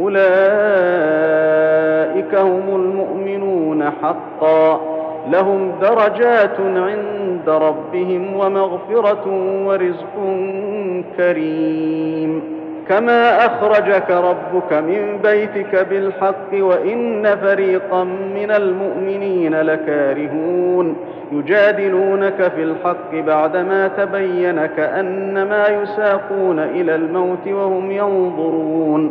أولئك هم المؤمنون حقا. لهم درجات عند ربهم ومغفرة ورزق كريم. كما أخرجك ربك من بيتك بالحق وإن فريقا من المؤمنين لكارهون. يجادلونك في الحق بعدما تبين كأنما يساقون إلى الموت وهم ينظرون.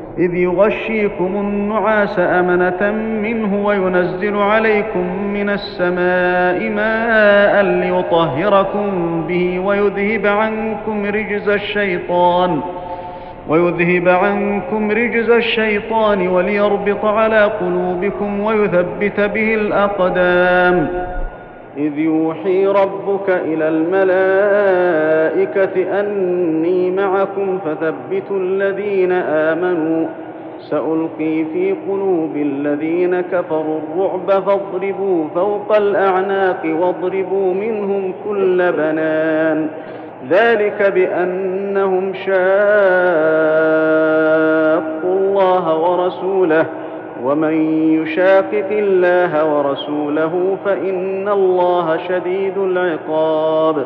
إذ يغشيكم النعاس أمنة منه وينزل عليكم من السماء ماء ليطهركم به ويذهب عنكم رجز الشيطان ويذهب عنكم رجز الشيطان وليربط على قلوبكم ويثبت به الأقدام. إذ يوحي ربك إلى الملائكة أني معكم فثبتوا الذين آمنوا. سألقي في قلوب الذين كفروا الرعب فاضربوا فوق الأعناق واضربوا منهم كل بنان. ذلك بأنهم شاقوا الله ورسوله. ومن يشاقق الله ورسوله فإن الله شديد العقاب.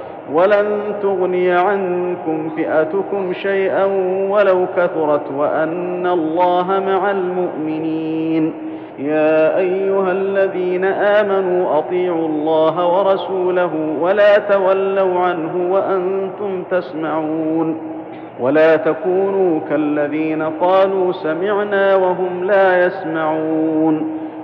ولن تغني عنكم فئتكم شيئا ولو كثرت وأن الله مع المؤمنين. يا أيها الذين آمنوا أطيعوا الله ورسوله ولا تولوا عنه وأنتم تسمعون. ولا تكونوا كالذين قالوا سمعنا وهم لا يسمعون.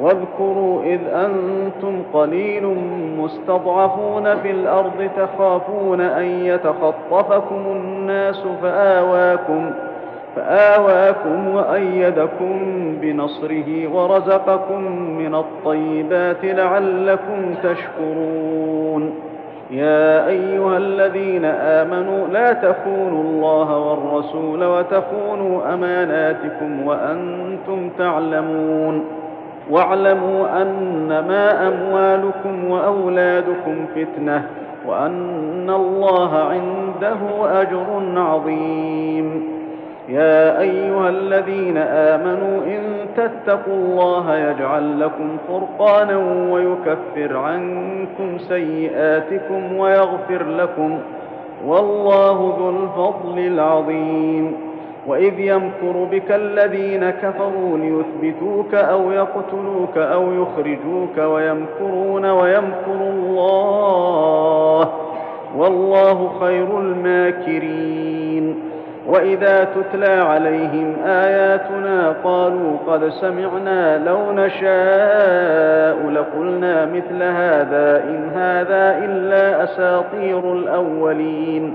واذكروا إذ أنتم قليل مستضعفون في الأرض تخافون أن يتخطفكم الناس فآواكم فآواكم وأيدكم بنصره ورزقكم من الطيبات لعلكم تشكرون. يا أيها الذين آمنوا لا تخونوا الله والرسول وتخونوا أماناتكم وأنتم تعلمون. واعلموا أنما أموالكم وأولادكم فتنة وأن الله عنده أجر عظيم. يا أيها الذين آمنوا إن تتقوا الله يجعل لكم فرقانا ويكفر عنكم سيئاتكم ويغفر لكم. والله ذو الفضل العظيم. وإذ يمكر بك الذين كفروا ليثبتوك أو يقتلوك أو يخرجوك ويمكرون ويمكر الله والله خير الماكرين. وإذا تتلى عليهم آياتنا قالوا قد سمعنا لو نشاء لقلنا مثل هذا إن هذا إلا أساطير الأولين.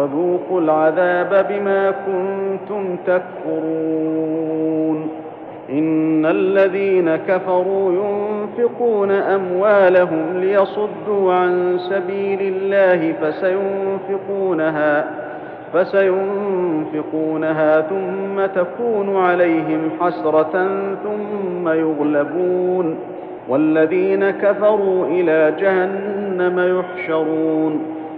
فذوقوا العذاب بما كنتم تكفرون. إن الذين كفروا ينفقون أموالهم ليصدوا عن سبيل الله فسينفقونها فسينفقونها ثم تكون عليهم حسرة ثم يغلبون. والذين كفروا إلى جهنم يحشرون.